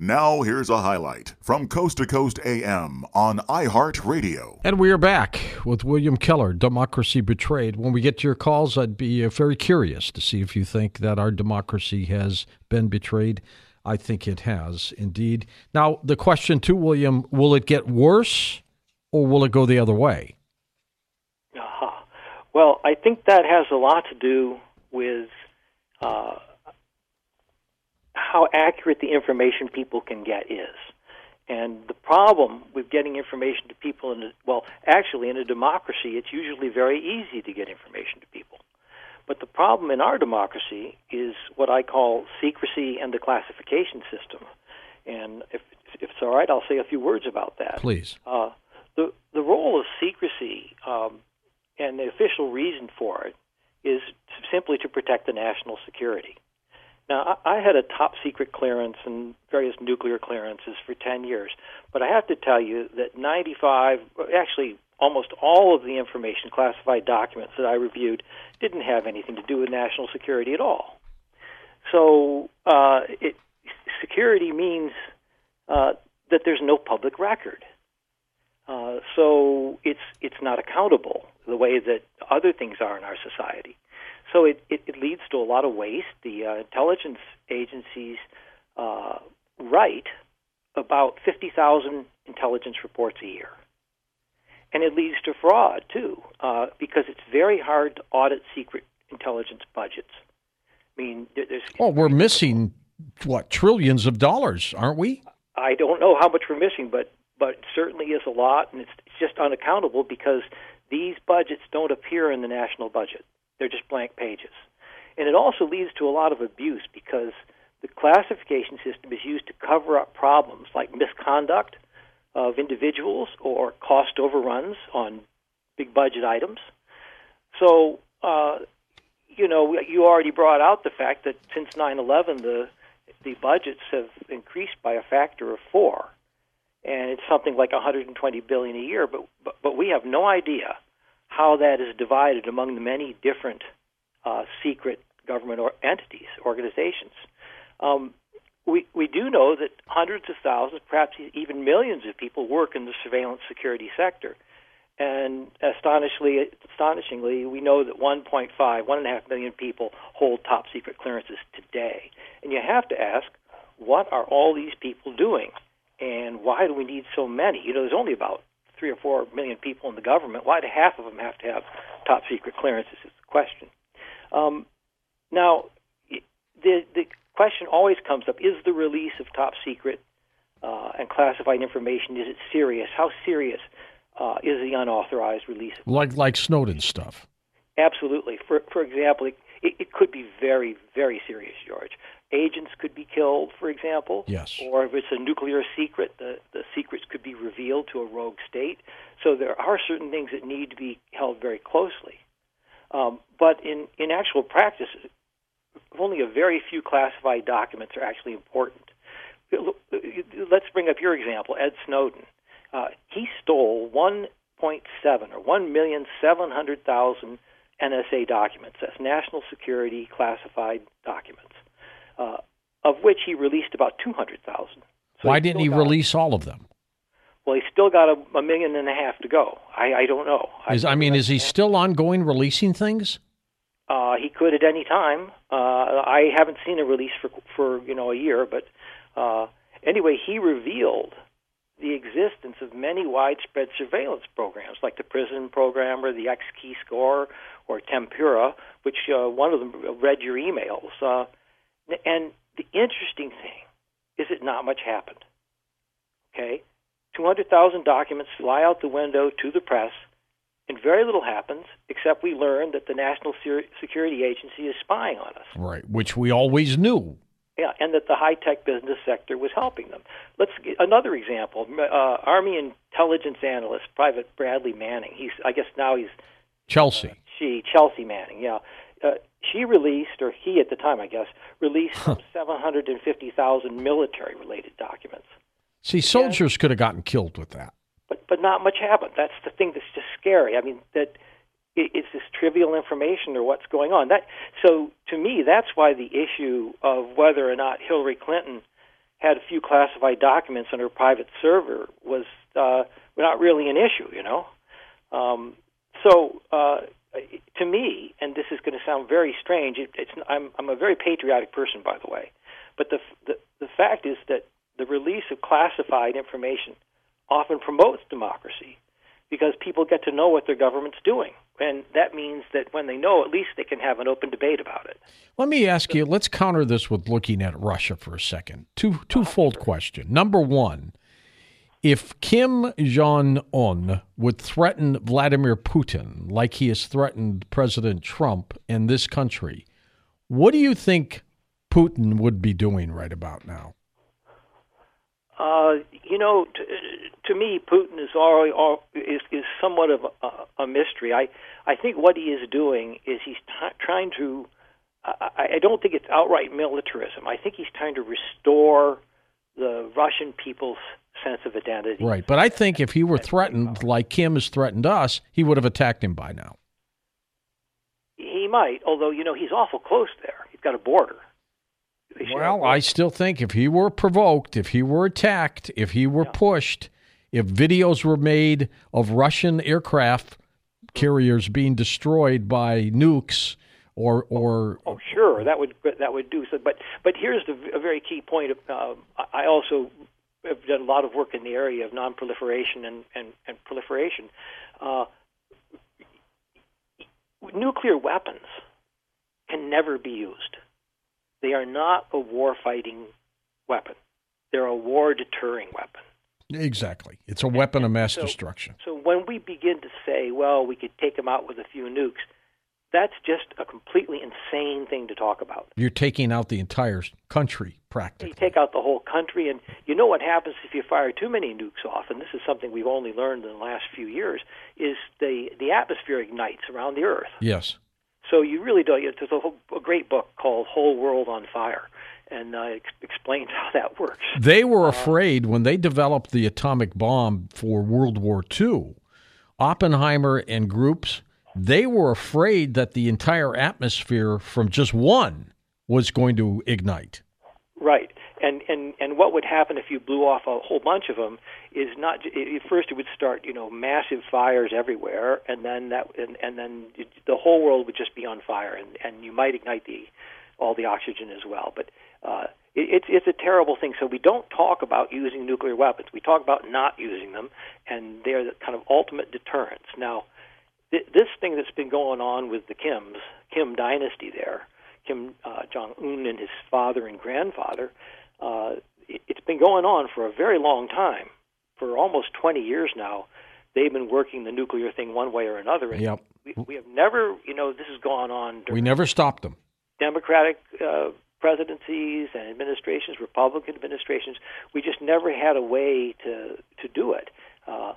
Now, here's a highlight from Coast to Coast AM on iHeartRadio. And we are back with William Keller, Democracy Betrayed. When we get to your calls, I'd be uh, very curious to see if you think that our democracy has been betrayed. I think it has indeed. Now, the question to William, will it get worse or will it go the other way? Uh-huh. Well, I think that has a lot to do with. Uh, how accurate the information people can get is. And the problem with getting information to people in a, well, actually in a democracy, it's usually very easy to get information to people. But the problem in our democracy is what I call secrecy and the classification system. And if, if it's all right, I'll say a few words about that. Please. Uh, the the role of secrecy um, and the official reason for it is simply to protect the national security. Now, I had a top secret clearance and various nuclear clearances for 10 years, but I have to tell you that 95, actually almost all of the information, classified documents that I reviewed, didn't have anything to do with national security at all. So, uh, it, security means uh, that there's no public record. Uh, so it's it's not accountable the way that other things are in our society. So it, it, it leads to a lot of waste. The uh, intelligence agencies uh, write about 50,000 intelligence reports a year. And it leads to fraud, too, uh, because it's very hard to audit secret intelligence budgets. I mean, there's. Oh, we're missing, what, trillions of dollars, aren't we? I don't know how much we're missing, but, but it certainly is a lot, and it's, it's just unaccountable because these budgets don't appear in the national budget. They're just blank pages. And it also leads to a lot of abuse because the classification system is used to cover up problems like misconduct of individuals or cost overruns on big budget items. So, uh, you know, you already brought out the fact that since 9/11, the the budgets have increased by a factor of four, and it's something like 120 billion a year. But but, but we have no idea how that is divided among the many different uh, secret government or entities, organizations. Um, we, we do know that hundreds of thousands, perhaps even millions of people work in the surveillance security sector. And astonishingly, astonishingly, we know that 1.5, 1.5 million people hold top secret clearances today. And you have to ask, what are all these people doing? And why do we need so many? You know, there's only about three or four million people in the government. Why do half of them have to have top secret clearances? Is the question. Um, now, the the question always comes up: Is the release of top secret uh, and classified information is it serious? How serious uh, is the unauthorized release? Like like Snowden stuff. Absolutely. For for example, it, it could be very very serious, George agents could be killed, for example. Yes. Or if it's a nuclear secret, the, the secrets could be revealed to a rogue state. So there are certain things that need to be held very closely. Um, but in, in actual practice, only a very few classified documents are actually important. Let's bring up your example, Ed Snowden. Uh, he stole 1.7 or 1,700,000 NSA documents. That's national security classified documents uh, of which he released about 200,000. So Why didn't he release all of them? Well, he's still got a, a million and a half to go. I, I don't know. Is, I, I mean, is he still ongoing releasing things? Uh, he could at any time. Uh, I haven't seen a release for for you know a year, but uh, anyway, he revealed the existence of many widespread surveillance programs, like the PRISM program or the X Key Score or Tempora, which uh, one of them read your emails. Uh, and the interesting thing is that not much happened. Okay? 200,000 documents fly out the window to the press, and very little happens except we learn that the National Security Agency is spying on us. Right, which we always knew. Yeah, and that the high tech business sector was helping them. Let's get another example. Uh, Army intelligence analyst, Private Bradley Manning. He's, I guess now he's Chelsea. Uh, she, Chelsea Manning. Yeah, uh, she released, or he at the time, I guess, released huh. 750,000 military-related documents. See, soldiers and, could have gotten killed with that. But but not much happened. That's the thing that's just scary. I mean that it's this trivial information or what's going on. That so to me, that's why the issue of whether or not Hillary Clinton had a few classified documents on her private server was uh, not really an issue. You know, um, so uh, to me, and this is going to sound very strange. It, it's I'm I'm a very patriotic person, by the way, but the the the fact is that the release of classified information often promotes democracy because people get to know what their government's doing. And that means that when they know, at least they can have an open debate about it. Let me ask you, let's counter this with looking at Russia for a second. Two twofold question. Number one, if Kim Jong un would threaten Vladimir Putin like he has threatened President Trump in this country, what do you think Putin would be doing right about now? Uh, you know, to, to me, Putin is already is is somewhat of a, a mystery. I I think what he is doing is he's t- trying to. I, I don't think it's outright militarism. I think he's trying to restore the Russian people's sense of identity. Right, but I think if he were threatened like Kim has threatened us, he would have attacked him by now. He might, although you know he's awful close there. He's got a border. Well, I still think if he were provoked, if he were attacked, if he were yeah. pushed, if videos were made of Russian aircraft carriers being destroyed by nukes or or oh, oh sure that would that would do so. But but here's the a very key point of, uh, I also have done a lot of work in the area of non-proliferation and and, and proliferation. Uh, nuclear weapons can never be used they are not a war fighting weapon. They're a war deterring weapon. Exactly. It's a weapon of mass so, destruction. So when we begin to say, well, we could take them out with a few nukes, that's just a completely insane thing to talk about. You're taking out the entire country, practically. You take out the whole country, and you know what happens if you fire too many nukes off, and this is something we've only learned in the last few years, is the, the atmosphere ignites around the Earth. Yes. So you really don't. There's a, whole, a great book called "Whole World on Fire," and uh, it explains how that works. They were uh, afraid when they developed the atomic bomb for World War II. Oppenheimer and groups they were afraid that the entire atmosphere from just one was going to ignite. Right and and and what would happen if you blew off a whole bunch of them is not at first it would start you know massive fires everywhere and then that and, and then it, the whole world would just be on fire and and you might ignite the all the oxygen as well. But uh it, it's it's a terrible thing. So we don't talk about using nuclear weapons. We talk about not using them and they're the kind of ultimate deterrence now th- this thing that's been going on with the Kims Kim dynasty there Kim uh, Jong Un and his father and grandfather uh, it, it's been going on for a very long time, for almost 20 years now. They've been working the nuclear thing one way or another. And yep. we, we have never, you know, this has gone on. We never stopped them. Democratic uh, presidencies and administrations, Republican administrations, we just never had a way to to do it. Uh,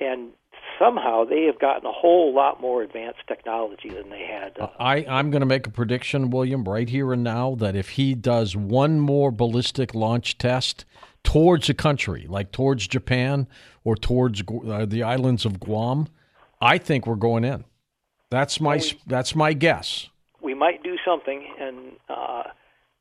and somehow they have gotten a whole lot more advanced technology than they had. Uh, I, I'm going to make a prediction, William, right here and now, that if he does one more ballistic launch test towards a country, like towards Japan or towards uh, the islands of Guam, I think we're going in. That's my we, that's my guess. We might do something, and uh,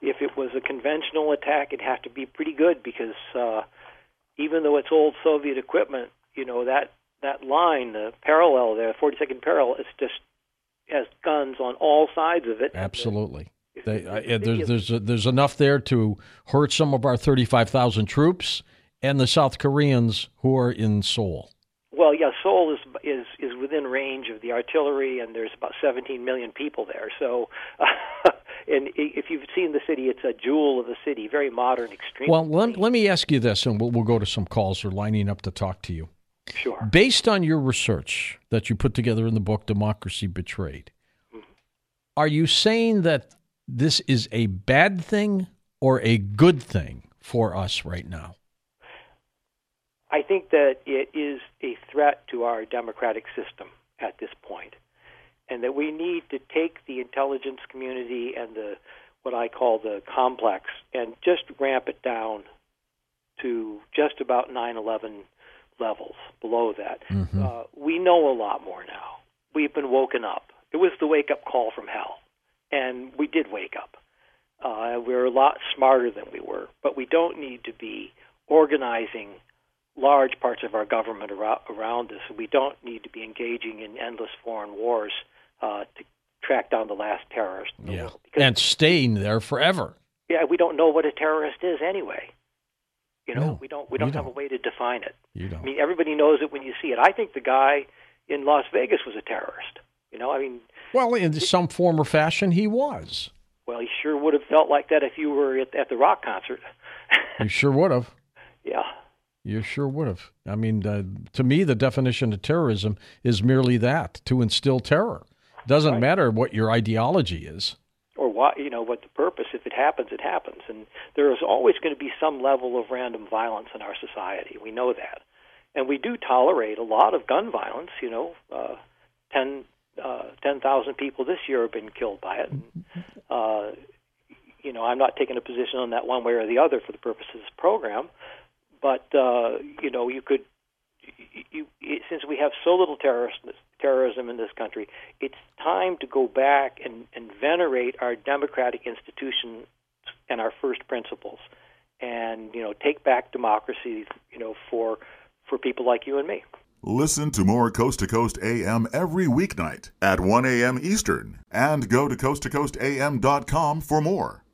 if it was a conventional attack, it'd have to be pretty good because uh, even though it's old Soviet equipment, you know that that line, the parallel there, 42nd parallel, it's just has guns on all sides of it. Absolutely. They, uh, there's there's there's enough there to hurt some of our 35,000 troops and the South Koreans who are in Seoul. Well, yeah, Seoul is is is within range of the artillery, and there's about 17 million people there. So, uh, and if you've seen the city, it's a jewel of the city, very modern, extremely. Well, let, let me ask you this, and we'll, we'll go to some calls. They're lining up to talk to you. Sure. Based on your research that you put together in the book Democracy Betrayed, mm-hmm. are you saying that this is a bad thing or a good thing for us right now? I think that it is a threat to our democratic system at this point, and that we need to take the intelligence community and the what I call the complex and just ramp it down to just about 9/11 levels below that. Mm-hmm. Uh, we know a lot more now. We've been woken up. It was the wake up call from hell, and we did wake up. Uh, we're a lot smarter than we were, but we don't need to be organizing large parts of our government around, around us. We don't need to be engaging in endless foreign wars uh, to track down the last terrorist. yeah, and staying there forever. Yeah, we don't know what a terrorist is anyway. You know, no, we don't we don't have don't. a way to define it. You don't. I mean, everybody knows it when you see it. I think the guy in Las Vegas was a terrorist. You know, I mean, well, in it, some form or fashion, he was. Well, he sure would have felt like that if you were at, at the rock concert. you sure would have. Yeah. You sure would have. I mean, uh, to me, the definition of terrorism is merely that to instill terror. Doesn't right. matter what your ideology is. What, you know, what the purpose. If it happens, it happens. And there is always going to be some level of random violence in our society. We know that. And we do tolerate a lot of gun violence. You know, uh, 10, uh, 10,000 people this year have been killed by it. And, uh, you know, I'm not taking a position on that one way or the other for the purpose of this program. But, uh, you know, you could, you, you, since we have so little terrorist, terrorism in this country, it's time to go back and, and venerate our democratic institutions and our first principles, and you know take back democracy, you know for for people like you and me. Listen to more Coast to Coast AM every weeknight at 1 a.m. Eastern, and go to coasttocoastam.com for more.